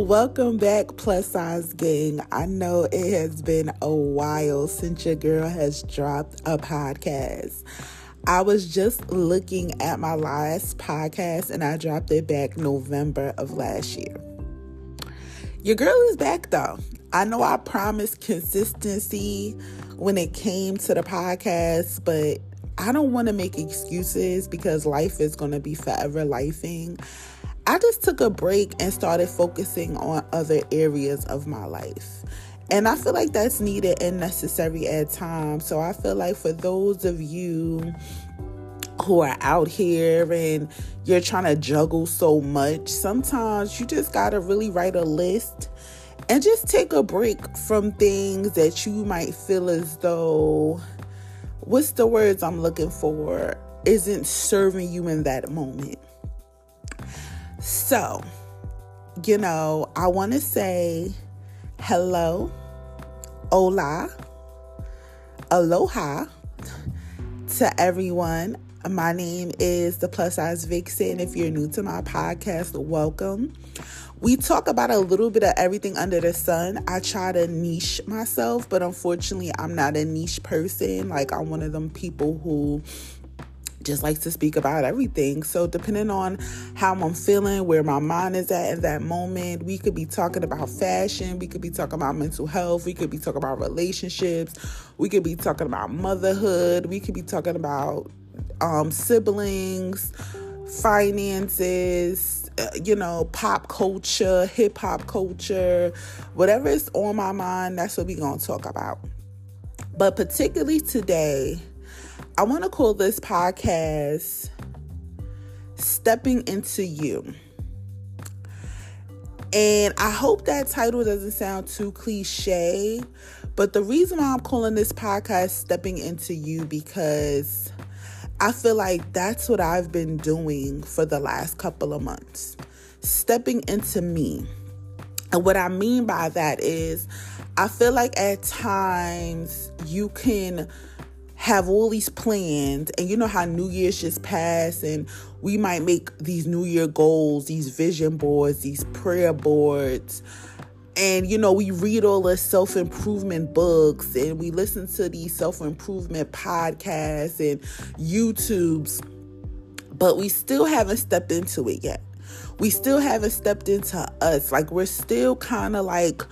welcome back, plus size gang. I know it has been a while since your girl has dropped a podcast. I was just looking at my last podcast and I dropped it back November of last year. Your girl is back though. I know I promised consistency when it came to the podcast, but I don't want to make excuses because life is going to be forever lifing. I just took a break and started focusing on other areas of my life. And I feel like that's needed and necessary at times. So I feel like for those of you who are out here and you're trying to juggle so much, sometimes you just got to really write a list and just take a break from things that you might feel as though what's the words I'm looking for isn't serving you in that moment. So, you know, I want to say hello, hola, aloha to everyone. My name is the Plus Size Vixen. If you're new to my podcast, welcome. We talk about a little bit of everything under the sun. I try to niche myself, but unfortunately, I'm not a niche person. Like, I'm one of them people who just likes to speak about everything. So, depending on how I'm feeling, where my mind is at in that moment, we could be talking about fashion, we could be talking about mental health, we could be talking about relationships, we could be talking about motherhood, we could be talking about um, siblings, finances, uh, you know, pop culture, hip hop culture, whatever is on my mind, that's what we're to talk about. But particularly today, I want to call this podcast Stepping Into You. And I hope that title doesn't sound too cliche, but the reason why I'm calling this podcast Stepping Into You because I feel like that's what I've been doing for the last couple of months. Stepping into me. And what I mean by that is I feel like at times you can have all these plans and you know how new year's just passed and we might make these new year goals these vision boards these prayer boards. And you know we read all the self-improvement books and we listen to these self-improvement podcasts and youtubes but we still haven't stepped into it yet. We still haven't stepped into us. Like we're still kind of like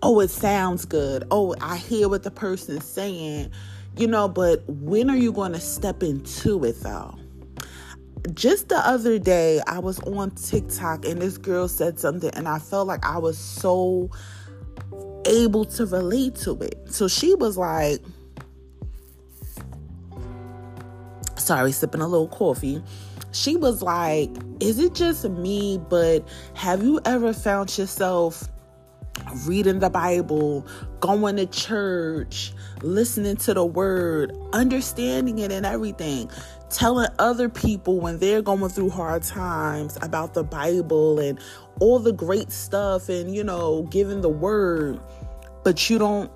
oh it sounds good. Oh i hear what the person's saying you know, but when are you going to step into it though? Just the other day, I was on TikTok and this girl said something, and I felt like I was so able to relate to it. So she was like, sorry, sipping a little coffee. She was like, Is it just me? But have you ever found yourself reading the Bible, going to church, listening to the word, understanding it and everything, telling other people when they're going through hard times about the Bible and all the great stuff and, you know, giving the word, but you don't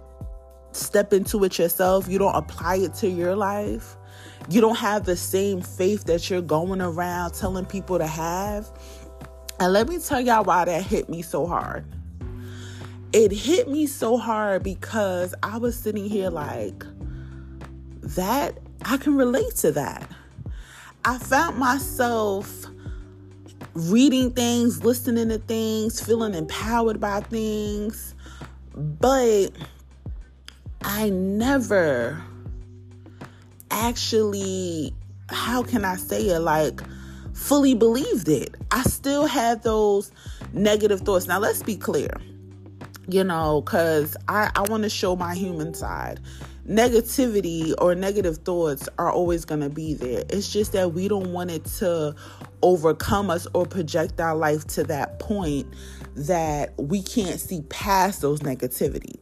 step into it yourself, you don't apply it to your life. You don't have the same faith that you're going around telling people to have. And let me tell y'all why that hit me so hard it hit me so hard because I was sitting here like, that, I can relate to that. I found myself reading things, listening to things, feeling empowered by things, but I never actually, how can I say it, like fully believed it. I still had those negative thoughts. Now, let's be clear you know, because I, I want to show my human side. Negativity or negative thoughts are always going to be there. It's just that we don't want it to overcome us or project our life to that point that we can't see past those negativity.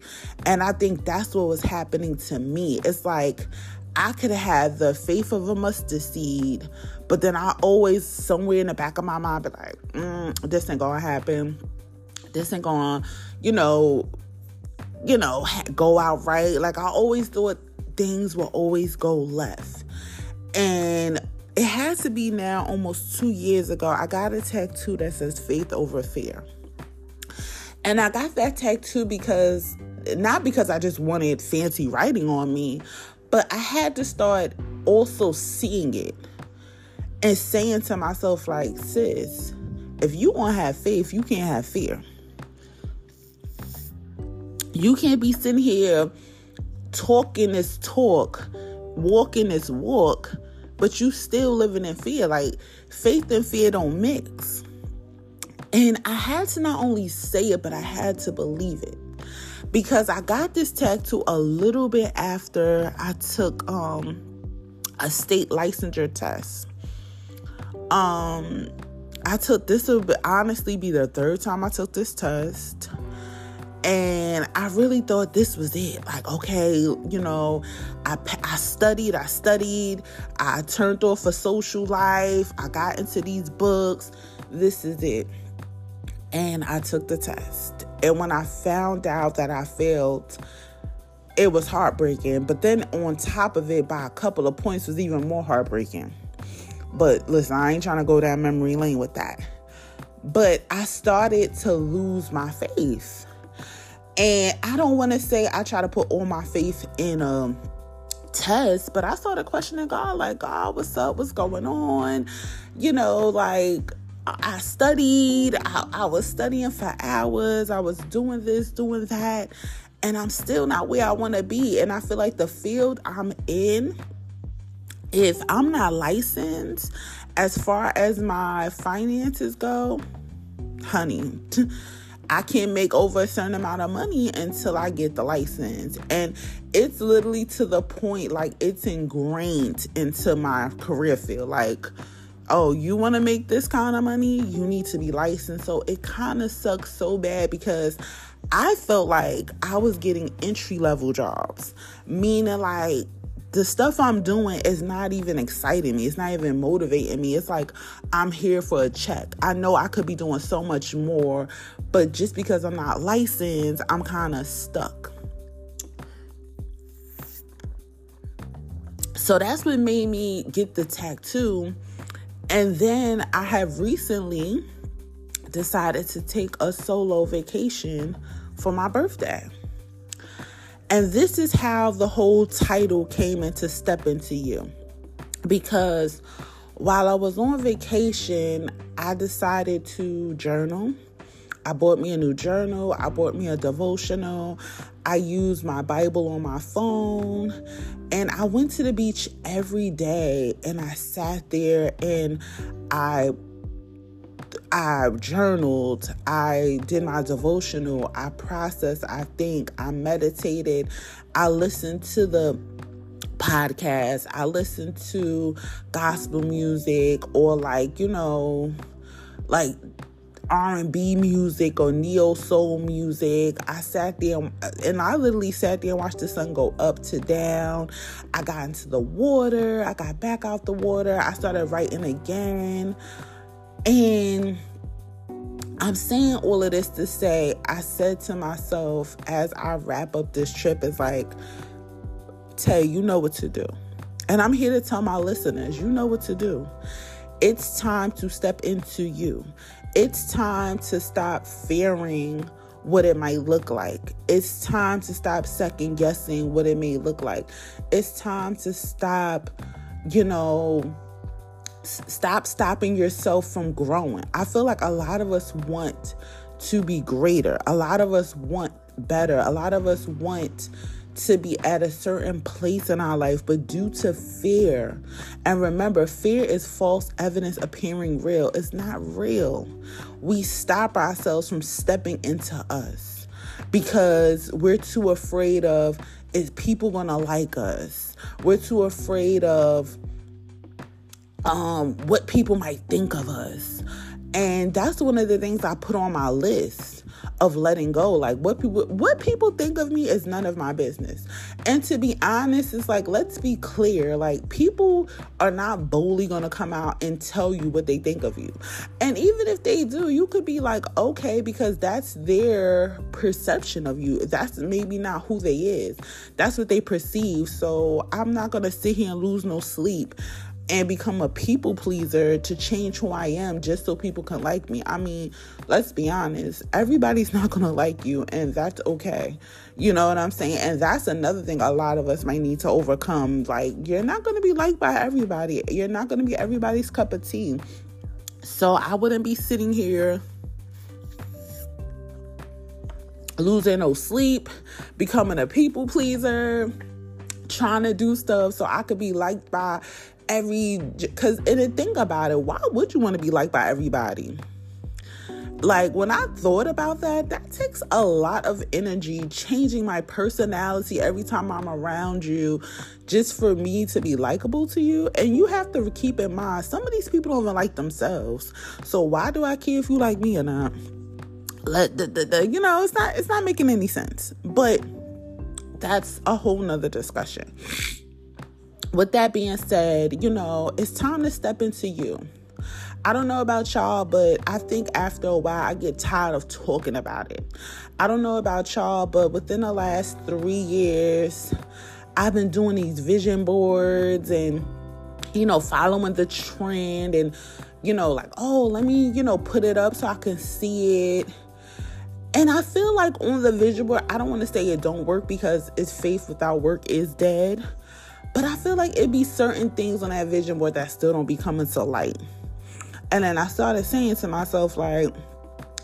And I think that's what was happening to me. It's like I could have the faith of a mustard seed, but then I always, somewhere in the back of my mind, be like, mm, this ain't gonna happen this ain't gonna, you know, you know, go out right. Like I always thought things will always go left. And it has to be now almost two years ago. I got a tattoo that says faith over fear. And I got that tattoo because not because I just wanted fancy writing on me, but I had to start also seeing it and saying to myself, like, sis, if you want to have faith, you can't have fear. You can't be sitting here talking this talk, walking this walk, but you still living in fear. Like faith and fear don't mix. And I had to not only say it, but I had to believe it. Because I got this tattoo a little bit after I took um a state licensure test. Um I took this will honestly be the third time I took this test. And I really thought this was it. Like, okay, you know, I, I studied, I studied, I turned off a social life, I got into these books. This is it. And I took the test. And when I found out that I failed, it was heartbreaking. But then on top of it, by a couple of points, was even more heartbreaking. But listen, I ain't trying to go down memory lane with that. But I started to lose my faith. And I don't want to say I try to put all my faith in um, a test, but I started questioning God, like, God, what's up? What's going on? You know, like, I studied, I, I was studying for hours, I was doing this, doing that, and I'm still not where I want to be. And I feel like the field I'm in if I'm not licensed as far as my finances go, honey, I can't make over a certain amount of money until I get the license. And it's literally to the point like it's ingrained into my career field. Like, oh, you want to make this kind of money? You need to be licensed. So it kind of sucks so bad because I felt like I was getting entry level jobs, meaning like the stuff I'm doing is not even exciting me. It's not even motivating me. It's like I'm here for a check. I know I could be doing so much more, but just because I'm not licensed, I'm kind of stuck. So that's what made me get the tattoo. And then I have recently decided to take a solo vacation for my birthday. And this is how the whole title came into Step Into You. Because while I was on vacation, I decided to journal. I bought me a new journal. I bought me a devotional. I used my Bible on my phone. And I went to the beach every day and I sat there and I I journaled, I did my devotional, I processed, I think, I meditated, I listened to the podcast, I listened to gospel music or like, you know, like R&B music or neo soul music. I sat there and I literally sat there and watched the sun go up to down. I got into the water, I got back out the water, I started writing again. And I'm saying all of this to say, I said to myself as I wrap up this trip, is like, Tay, you know what to do. And I'm here to tell my listeners, you know what to do. It's time to step into you. It's time to stop fearing what it might look like. It's time to stop second guessing what it may look like. It's time to stop, you know, stop stopping yourself from growing. I feel like a lot of us want to be greater. A lot of us want better. A lot of us want to be at a certain place in our life, but due to fear, and remember, fear is false evidence appearing real. It's not real. We stop ourselves from stepping into us because we're too afraid of is people gonna like us? We're too afraid of um, what people might think of us. And that's one of the things I put on my list of letting go. Like what people what people think of me is none of my business. And to be honest, it's like let's be clear. Like people are not boldly gonna come out and tell you what they think of you. And even if they do, you could be like, okay, because that's their perception of you. That's maybe not who they is. That's what they perceive. So I'm not gonna sit here and lose no sleep and become a people pleaser to change who I am just so people can like me. I mean, let's be honest, everybody's not to like you, and that's okay. You know what I'm saying? And that's another thing a lot of us might need to overcome. Like, you're not to be liked by everybody, you're not to be everybody's cup of tea. So I wouldn't be sitting here losing no sleep, becoming a people pleaser, trying to do stuff so I could be liked by every because and think about it why would you want to be liked by everybody? Like when i thought about that that takes a lot of energy changing my personality every time i'm around you just for me to be likable to you. And you have to keep in mind some of these people don't even like themselves. So why do i care if you like me or not? Let the, the, the you know it's not it's not making any sense. But that's a whole nother discussion with that being said, you know, it's time to step into you. I don't know about y'all, but I think after a while I get tired of talking about it. I don't know about y'all, but within the last three years, I've been doing these vision boards and, you know, following the trend and, you know, like, oh, let me, you know, put it up so I can see it. And I feel like on the vision board, I don't want to say it don't work because it's faith without work is dead. But I feel like it'd be certain things on that vision board that still don't be coming to light. And then I started saying to myself, like,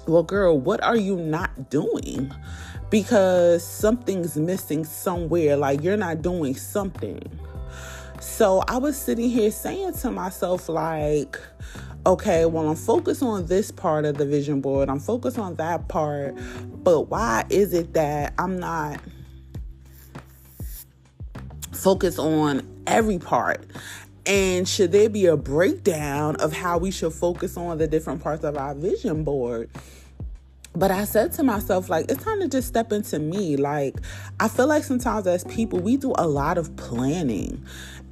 well, girl, what are you not doing? Because something's missing somewhere. Like, you're not doing something. So I was sitting here saying to myself, like, okay, well, I'm focused on this part of the vision board, I'm focused on that part, but why is it that I'm not focus on every part. And should there be a breakdown of how we should focus on the different parts of our vision board? But I said to myself, like, it's time to just step into me. Like, I feel like sometimes as people, we do a lot of planning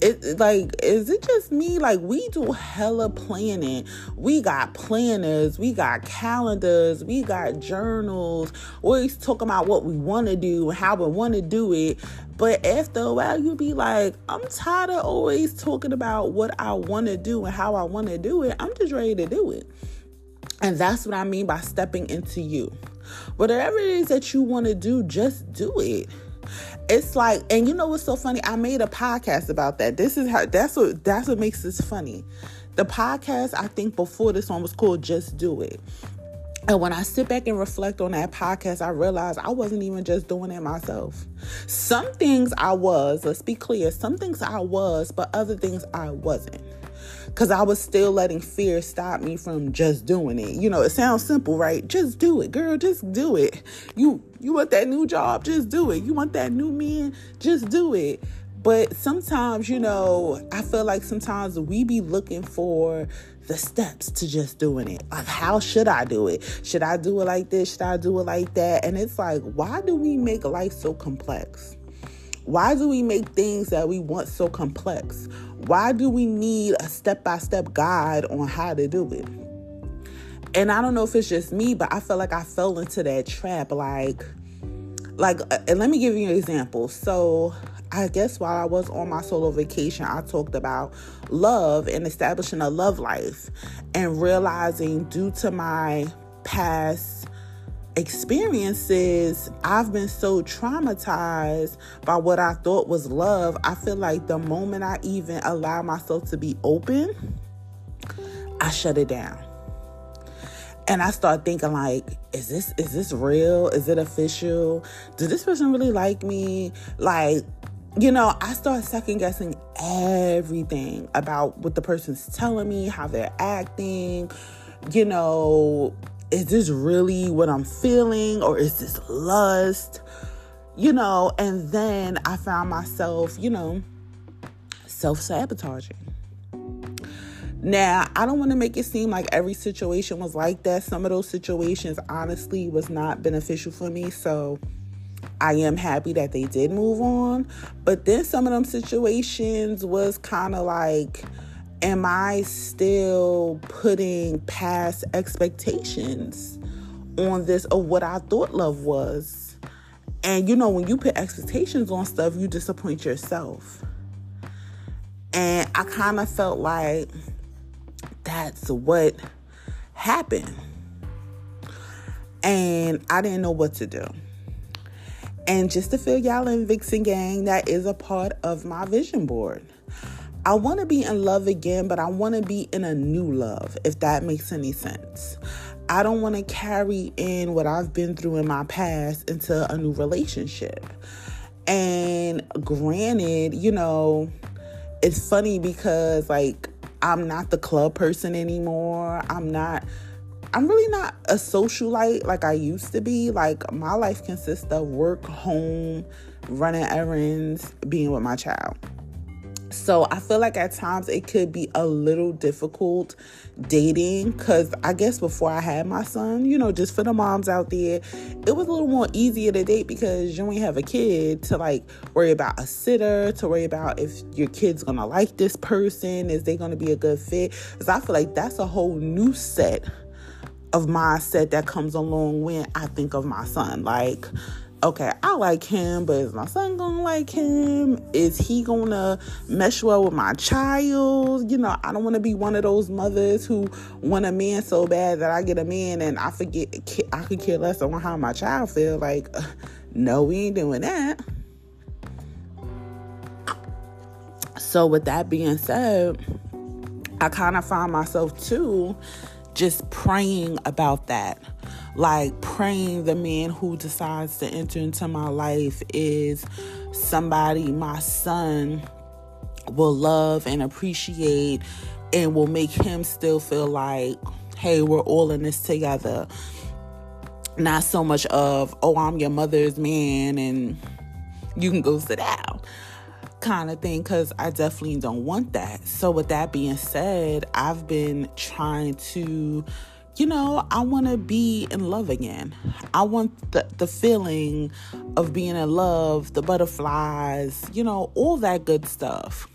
it like is it just me? Like we do hella planning. We got planners we got calendars we got journals. Always talking about what we want to do and how we want to do it. But after a while you be like i'm tired of always talking about what i want to do and how i want to do it. I'm just ready to do it. And that's what i mean by stepping into you. Whatever it is that you want to do just do it it's like and you know what's so funny? I made a podcast about that. This is how that's what that's what makes this funny. The podcast i think before this one was called just do it. And when I sit back and reflect on that podcast, I realize I wasn't even just doing it myself. Some things I was, let's be clear, some things I was, but other things I wasn't because I was still letting fear stop me from just doing it. You know, it sounds simple, right? Just do it, girl. Just do it. You you want that new job? Just do it. You want that new man? Just do it. But sometimes, you know, I feel like sometimes we be looking for the steps to just doing it. Like, how should I do it? Should I do it like this? Should I do it like that? And it's like, why do we make life so complex? Why do we make things that we want so complex? Why do we need a step by step guide on how to do it? And I don't know if it's just me, but I feel like I fell into that trap. Like, like, uh, and let me give you an example. So, I guess while I was on my solo vacation, I talked about love and establishing a love life and realizing due to my past experiences, I've been so traumatized by what I thought was love. I feel like the moment I even allow myself to be open, I shut it down. And I start thinking like, is this is this real? Is it official? Does this person really like me? Like, you know, I start second guessing everything about what the person's telling me, how they're acting, you know, is this really what I'm feeling or is this lust? You know, and then I found myself, you know, self sabotaging. Now, I don't want to make it seem like every situation was like that. Some of those situations, honestly, was not beneficial for me. So I am happy that they did move on. But then some of them situations was kind of like, am I still putting past expectations on this of what I thought love was? And you know, when you put expectations on stuff, you disappoint yourself. And I kind of felt like that's what happened. And I didn't know what to do. And just to fill y'all in, Vixen Gang, that is a part of my vision board. I want to be in love again, but I want to be in a new love, if that makes any sense. I don't want to carry in what I've been through in my past into a new relationship. And granted, you know, it's funny because like I'm not the club person anymore. I'm not I'm really not a socialite like I used to be. Like my life consists of work, home, running errands, being with my child. So I feel like at times it could be a little difficult dating because I guess before I had my son, you know, just for the moms out there, it was a little more easier to date because you only have a kid to like worry about a sitter, to worry about if your kid's gonna like this person, is they gonna be a good fit? Because I feel like that's a whole new set of mindset that comes along when I think of my son. Like, okay, I like him, but is my son gonna like him? Is he gonna mesh well with my child? You know, I don't wanna be one of those mothers who want a man so bad that I get a man and I forget, I could care less on how my child feel. Like, uh, no, we ain't doing that. So, with that being said, I kind of find myself too just praying about that. Like praying the man who decides to enter into my life is somebody my son will love and appreciate and will make him still feel like hey we're all in this together. Not so much of oh i'm your mother's man and you can go sit down kind of thing because I definitely don't want that. So, with that being said, I've been trying to you know, I want to be in love again. I want the, the feeling of being in love, the butterflies, you know, all that good stuff.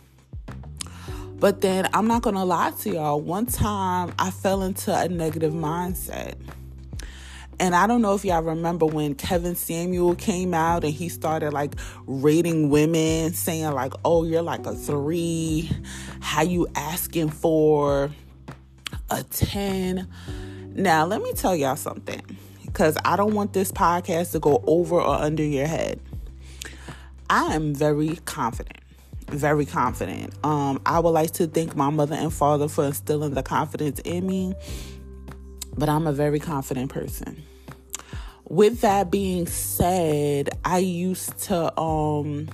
But then I'm not going to lie to y'all. One time I fell into a negative mindset. And I don't know if y'all remember when Kevin Samuel came out and he started like rating women, saying, like, oh, you're like a three. How you asking for a 10? Now, let me tell y'all something because I don't want this podcast to go over or under your head. I am very confident. Very confident. Um, I would like to thank my mother and father for instilling the confidence in me, but I'm a very confident person. With that being said, I used to um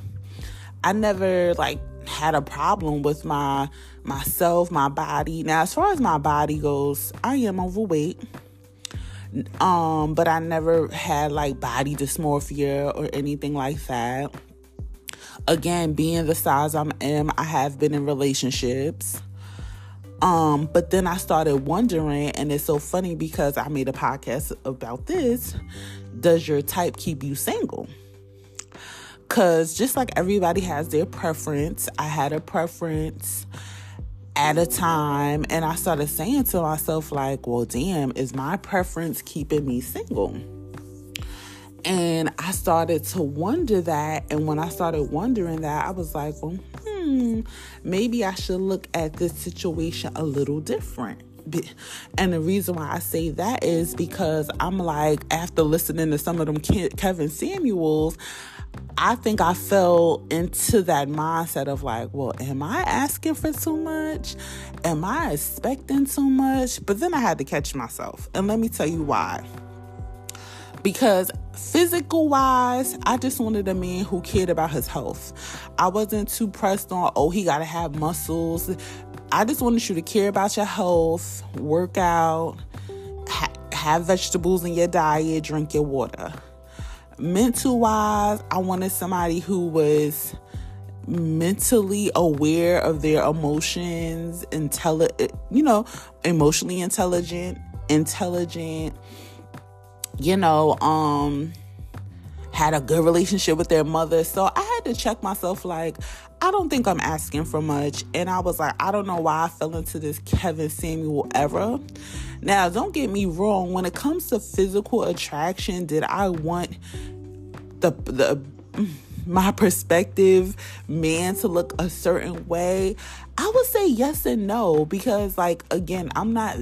I never like had a problem with my myself, my body. Now, as far as my body goes, I am overweight. Um, but I never had like body dysmorphia or anything like that. Again, being the size I am, I have been in relationships. Um, but then I started wondering, and it's so funny because I made a podcast about this. Does your type keep you single? Because just like everybody has their preference, I had a preference at a time. And I started saying to myself, like, well, damn, is my preference keeping me single? And I started to wonder that. And when I started wondering that, I was like, well, hmm, maybe I should look at this situation a little different. And the reason why I say that is because I'm like, after listening to some of them Kevin Samuels, I think I fell into that mindset of like, well, am I asking for too much? Am I expecting too much? But then I had to catch myself. And let me tell you why. Because physical wise, I just wanted a man who cared about his health. I wasn't too pressed on, oh, he got to have muscles. I just wanted you to care about your health, work out, ha- have vegetables in your diet, drink your water mental wise, I wanted somebody who was mentally aware of their emotions, intelligent, you know, emotionally intelligent, intelligent, you know, um had a good relationship with their mother. So I had to check myself like I don't think I'm asking for much. And I was like, I don't know why I fell into this Kevin Samuel era. Now, don't get me wrong, when it comes to physical attraction, did I want the the my perspective man to look a certain way? I would say yes and no because, like, again, I'm not,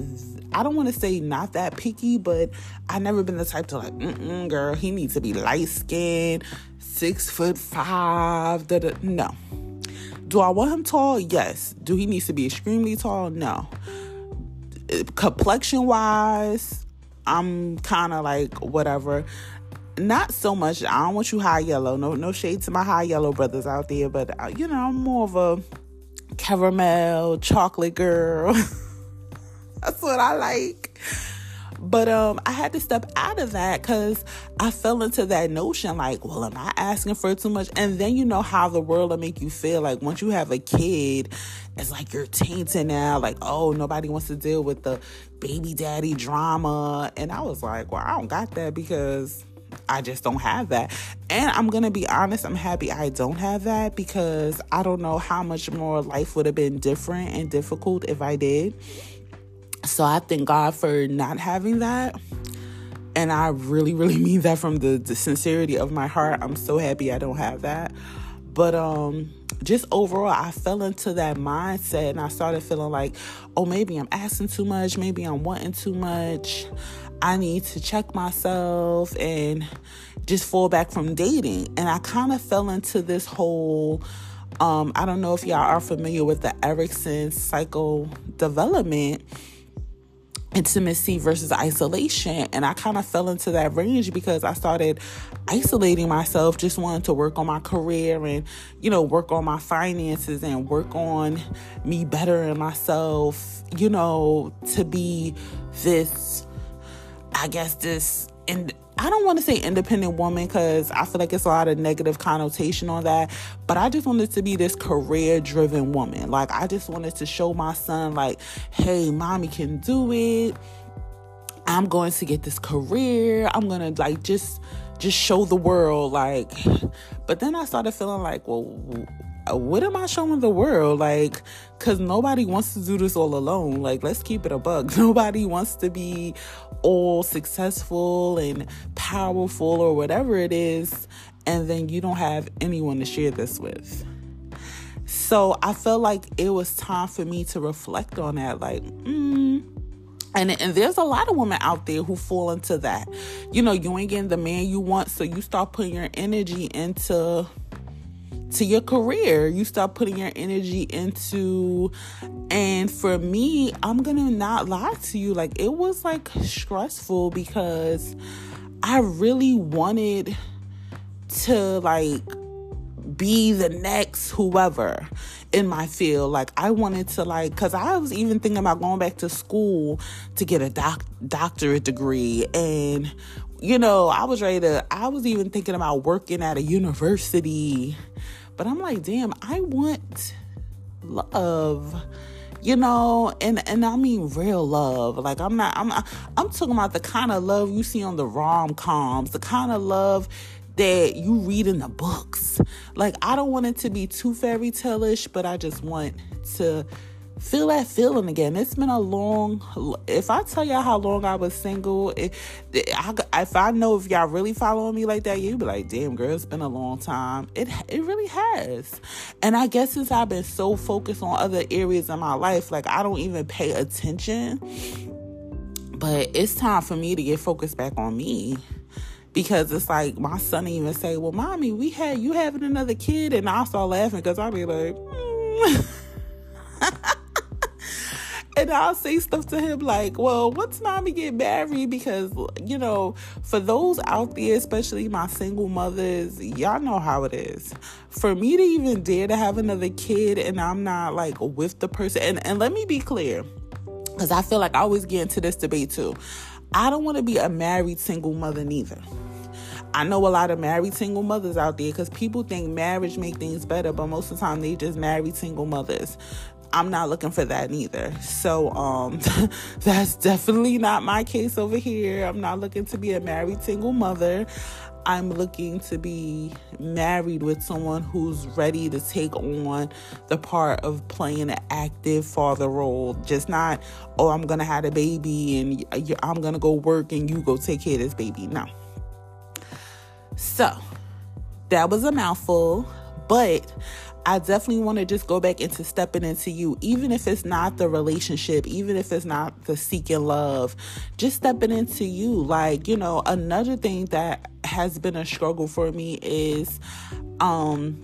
I don't want to say not that picky, but I've never been the type to, like, mm girl, he needs to be light skinned, six foot five. Da, da. No. Do I want him tall? Yes. Do he needs to be extremely tall? No. Complexion wise, I'm kind of like whatever not so much. I don't want you high yellow. No, no shade to my high yellow brothers out there, but uh, you know, I'm more of a caramel chocolate girl. That's what I like. But um, I had to step out of that because I fell into that notion like, well, am I asking for too much? And then you know how the world will make you feel like once you have a kid, it's like you're tainted now. Like, oh, nobody wants to deal with the baby daddy drama. And I was like, well, I don't got that because I just don't have that. And I'm going to be honest, I'm happy I don't have that because I don't know how much more life would have been different and difficult if I did. So I thank God for not having that. And I really, really mean that from the, the sincerity of my heart. I'm so happy I don't have that. But um just overall, I fell into that mindset and I started feeling like, oh, maybe I'm asking too much, maybe I'm wanting too much. I need to check myself and just fall back from dating. And I kind of fell into this whole um, I don't know if y'all are familiar with the Erikson cycle development intimacy versus isolation. And I kind of fell into that range because I started isolating myself, just wanting to work on my career and, you know, work on my finances and work on me bettering myself, you know, to be this I guess this and I don't want to say independent woman because I feel like it's a lot of negative connotation on that. But I just wanted to be this career driven woman. Like I just wanted to show my son, like, hey, mommy can do it. I'm going to get this career. I'm gonna like just just show the world like but then I started feeling like, well, what am I showing the world? Like, because nobody wants to do this all alone. Like, let's keep it a bug. Nobody wants to be all successful and powerful or whatever it is, and then you don't have anyone to share this with. So I felt like it was time for me to reflect on that. Like, mm, and, and there's a lot of women out there who fall into that. You know, you ain't getting the man you want, so you start putting your energy into to your career. You start putting your energy into and for me, I'm to not lie to you like it was like stressful because I really wanted to like be the next whoever in my field. Like I wanted to like cuz I was even thinking about going back to school to get a doc- doctorate degree and you know, I was ready to I was even thinking about working at a university but I'm like, damn, I want love you know? And and i mean real love. Like i'm not i'm i'm talking about the kind of love you see on the rom-coms the kind of love that you read in the books. Like i don't want it to be too fairy tale-ish but i just want to feel that feeling again. It's been a long. If I tell y'all how long I was single, I, if I know if y'all really following me like that, you'd be like, "Damn, girl, it's been a long time." It it really has, and I guess since I've been so focused on other areas in my life, like I don't even pay attention. But it's time for me to get focused back on me because it's like my son even say, "Well, mommy, we had you having another kid," and I start laughing because I'll be like. Mm. and I'll say stuff to him like, well, what's mommy get married? Because, you know, for those out there, especially my single mothers, y'all know how it is. For me to even dare to have another kid and I'm not like with the person, and, and let me be clear, because I feel like I always get into this debate too. I don't want to be a married single mother neither. I know a lot of married single mothers out there because people think marriage make things better, but most of the time they just married single mothers. I'm not looking for that neither. So um that's definitely not my case over here. I'm not looking to be a married single mother. I'm looking to be married with someone who's ready to take on the part of playing an active father role. Just not, oh, I'm going to have a baby and I'm going to go work and you go take care of this baby. No. So, that was a mouthful, but I definitely want to just go back into stepping into you, even if it's not the relationship, even if it's not the seeking love, just stepping into you. Like, you know, another thing that has been a struggle for me is um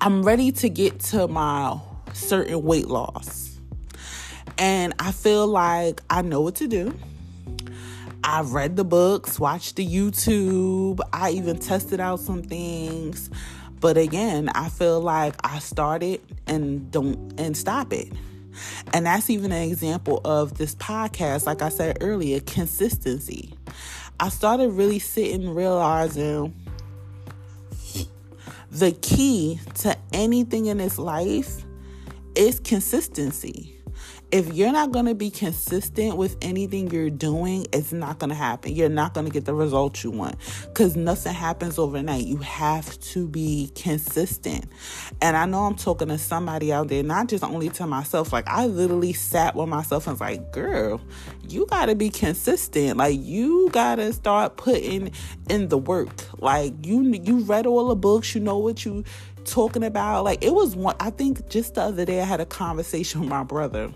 I'm ready to get to my certain weight loss. And I feel like I know what to do. I've read the books, watched the YouTube, I even tested out some things. But again, I feel like I started and don't and stop it. And that's even an example of this podcast, like I said earlier, consistency. I started really sitting realizing the key to anything in this life is consistency if you're not going to be consistent with anything you're doing, it's not going to happen. You're not going to get the results you want because nothing happens overnight. You have to be consistent. And I know I'm talking to somebody out there, not just only to myself. Like, I literally sat with myself and was like, girl, you got to be consistent. Like, you got to start putting in the work. Like, you, you read all the books, you know what you talking about. Like, it was one, I think just the other day I had a conversation with my brother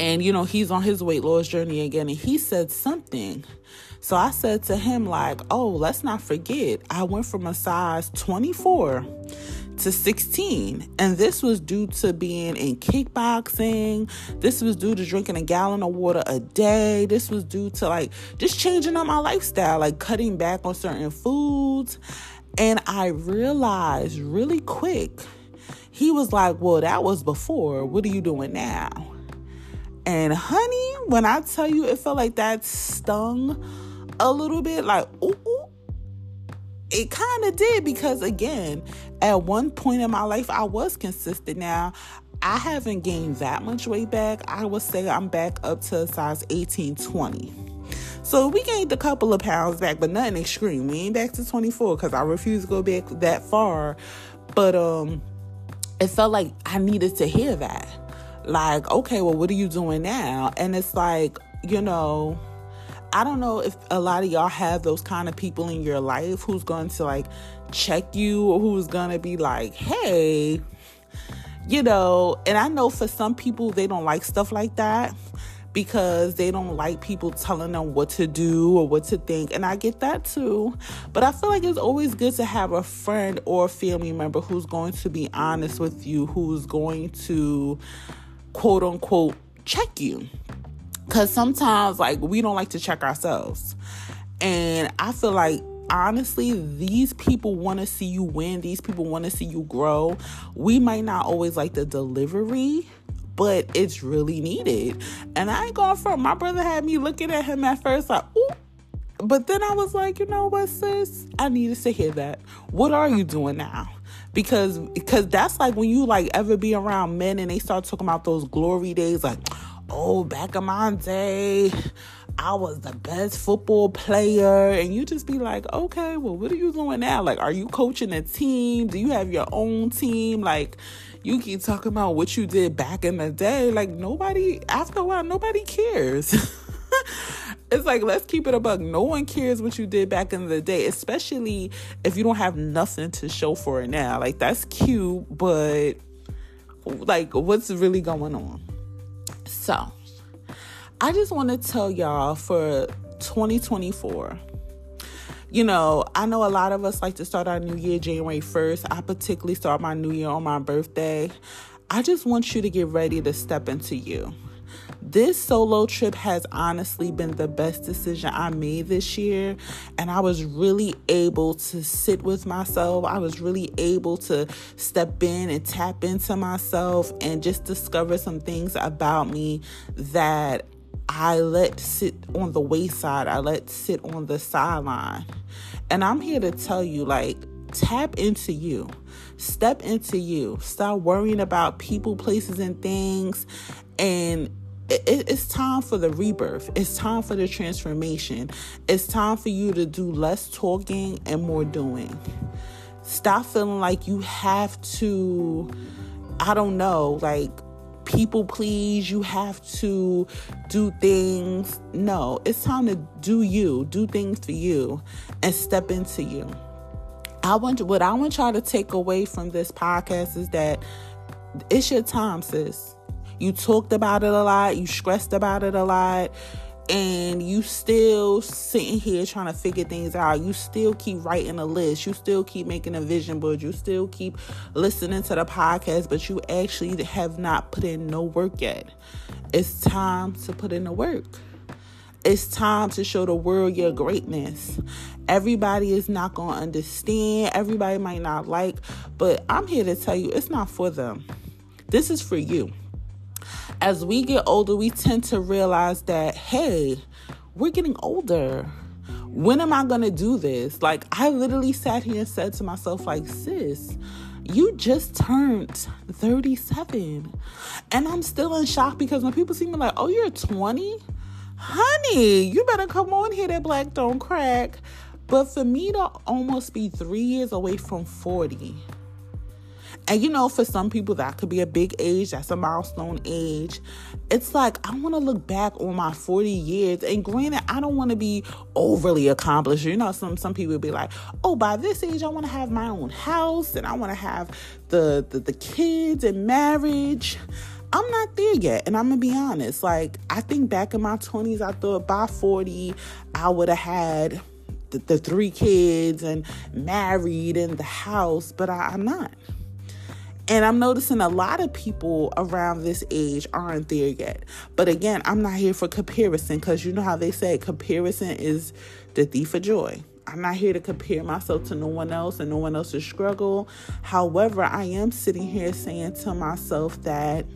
and you know he's on his weight loss journey again and he said something. So i said to him like oh let's not forget i went from a size 24 to 16 and this was due to being in kickboxing. This was due to drinking a gallon of water a day. This was due to like just changing up my lifestyle like cutting back on certain foods. And i realized really quick he was like well that was before. What are you doing now and honey, when I tell you it felt like that stung a little bit, like, ooh, ooh it kind of did because again, at one point in my life, I was consistent. Now, I haven't gained that much weight back. I would say I'm back up to size 18, 20. So we gained a couple of pounds back, but nothing extreme. We ain't back to 24 because I refuse to go back that far. But um, it felt like I needed to hear that like, okay, well, what are you doing now? And it's like, you know, I don't know if a lot of y'all have those kind of people in your life who's going to like check you or who's going to be like, hey, you know, and I know for some people they don't like stuff like that because they don't like people telling them what to do or what to think. And I get that too. But I feel like it's always good to have a friend or family member who's going to be honest with you, who's going to quote unquote check you. Because sometimes, like, we don't like to check ourselves. And I feel like honestly, these people want to see you win. These people want to see you grow. We might not always like the delivery, but it's really needed. And I ain't going from my brother had me looking at him at first like, ooh. But then I was like, you know what, sis? I needed to hear that. What are you doing now? Because because that's like when you like ever be around men and they start talking about those glory days like oh back in my day I was the best football player. And you just be like okay well what are you doing now? Like are you coaching a team? Do you have your own team? Like you keep talking about what you did back in the day. Like nobody after a while nobody cares it's like let's keep it a bug. No one cares what you did back in the day, especially if you don't have nothing to show for it now. Like that's cute, but like what's really going on? So, I just want to tell y'all for 2024 you know, I know a lot of us like to start our new year January 1st. I particularly start my new year on my birthday. I just want you to get ready to step into you. This solo trip has honestly been the best decision I made this year. And I was really able to sit with myself. I was really able to step in and tap into myself and just discover some things about me that I let sit on the wayside, I let sit on the sideline. And I'm here to tell you, like, tap into you. Step into you. Stop worrying about people, places, and things and it, it's time for the rebirth. It's time for the transformation. It's time for you to do less talking and more doing. Stop feeling like you have to, I don't know, like people please. You have to do things. No, it's time to do you, do things for you, and step into you. I want what I want y'all to take away from this podcast is that it's your time, sis. You talked about it a lot, you stressed about it a lot, and you still sitting here trying to figure things out. You still keep writing a list. You still keep making a vision board. You still keep listening to the podcast, but you actually have not put in no work yet. It's time to put in the work. It's time to show the world your greatness. Everybody is not going to understand. Everybody might not like, but I'm here to tell you it's not for them. This is for you. As we get older, we tend to realize that, hey, we're getting older. When am I going to do this? Like, I literally sat here and said to myself, like, sis, you just turned 37. And I'm still in shock because when people see me like, oh, you're 20? honey, you better come on here that black don't crack. But for me to almost be three years away from 40, and you know, for some people, that could be a big age. That's a milestone age. It's like, I want to look back on my 40 years. And granted, I don't want to be overly accomplished. You know, some, some people be like, oh, by this age, I want to have my own house and I want to have the, the, the kids and marriage. I'm not there yet. And I'm going to be honest. Like, I think back in my 20s, I thought by 40, I would have had the, the, three kids and married in the house, but I, I'm not. And I'm noticing a lot of people around this age aren't there yet. But again, I'm not here for comparison because you know how they say comparison is the thief of joy. I'm not here to compare myself to no one else and no one else's struggle. However, I am sitting here saying to myself that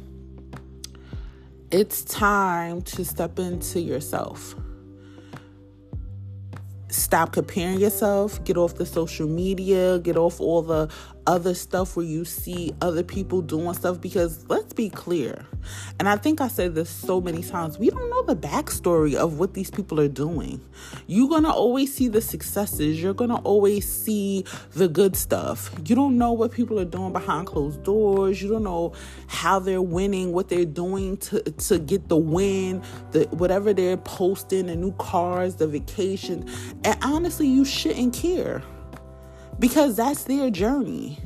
it's time to step into yourself. Stop comparing yourself, get off the social media, get off all the other stuff where you see other people doing stuff because let's be clear and i think i said this so many times we don't know the backstory of what these people are doing. You're gonna always see the successes. You're gonna always see the good stuff. You don't know what people are doing behind closed doors. You don't know how they're winning what they're doing to to get the win the whatever they're posting the new cars the vacation. And honestly you shouldn't care because that's their journey.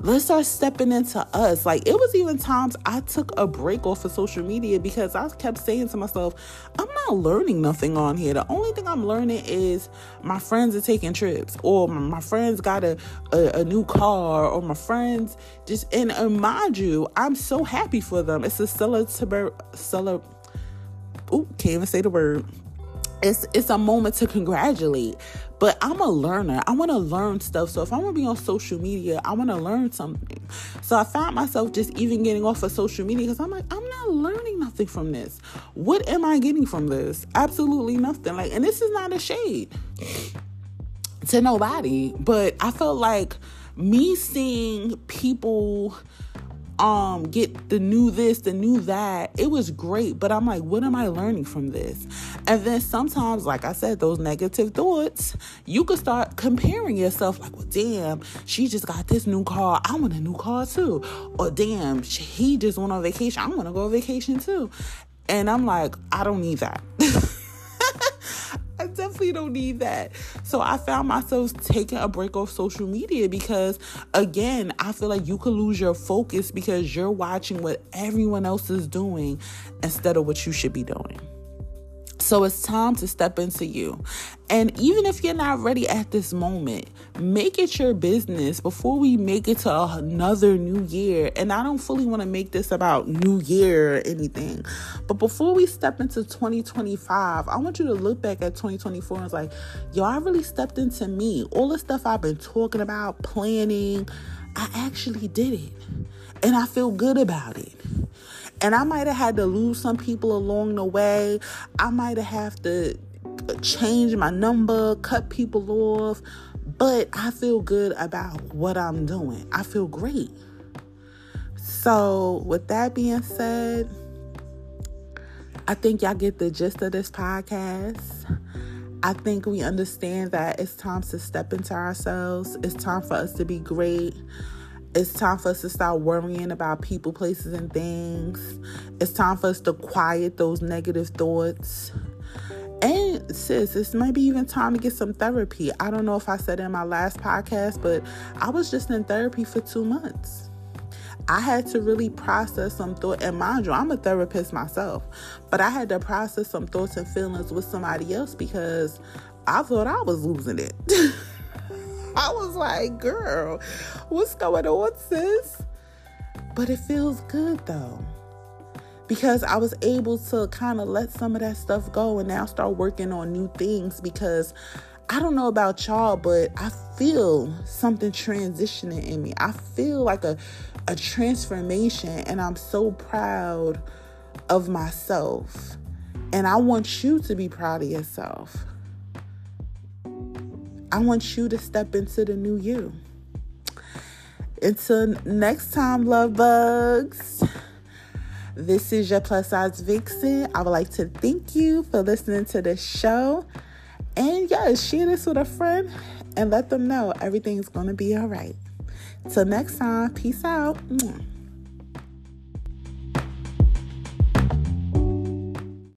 Let's start stepping into us. Like, it was even times I took a break off of social media because I kept saying to myself, I'm not learning nothing on here. The only thing I'm learning is my friends are taking trips, or my friends got a, a, a new car, or my friends just, and, and mind you, I'm so happy for them. It's a celebrate, celeb, oh, can't even say the word it's it's a moment to congratulate but i'm a learner. I want to learn stuff. So if i'm gonna be on social media i want to learn something. So i found myself just even getting off of social media because i'm like i'm not learning nothing from this. What am i getting from this? Absolutely nothing. Like and this is not a shade to nobody but i felt like me seeing people um get the new this the new that. It was great but i'm like what am i learning from this? And then sometimes like i said those negative thoughts you could start comparing yourself like well damn she just got this new car. I want a new car too. Or damn he just went on vacation. I want to go on vacation too. And i'm like i don't need that I definitely don't need that. So I found myself taking a break off social media because, again, I feel like you could lose your focus because you're watching what everyone else is doing instead of what you should be doing. So it's time to step into you. And even if you're not ready at this moment, make it your business before we make it to another new year. And I don't fully want to make this about new year or anything. But before we step into 2025, I want you to look back at 2024 and it's like, yo, I really stepped into me. All the stuff I've been talking about, planning, I actually did it. And I feel good about it. And I might have had to lose some people along the way. I might have had to change my number, cut people off, but I feel good about what I'm doing. I feel great. So, with that being said, I think y'all get the gist of this podcast. I think we understand that it's time to step into ourselves. It's time for us to be great. It's time for us to start worrying about people, places, and things. It's time for us to quiet those negative thoughts. And sis, this might be even time to get some therapy. I don't know if I said in my last podcast, but I was just in therapy for two months. I had to really process some thought, and mind you, I'm a therapist myself, but I had to process some thoughts and feelings with somebody else because I thought I was losing it. I was like, girl, what's going on, sis? But it feels good though because I was able to kind of let some of that stuff go and now start working on new things because I don't know about y'all, but I feel something transitioning in me. I feel like a a transformation and I'm so proud of myself. And I want you to be proud of yourself. I want you to step into the new you. Until next time, love bugs. This is your plus size vixen. I would like to thank you for listening to this show. And yes, share this with a friend and let them know everything's going to be all right. Till next time, peace out.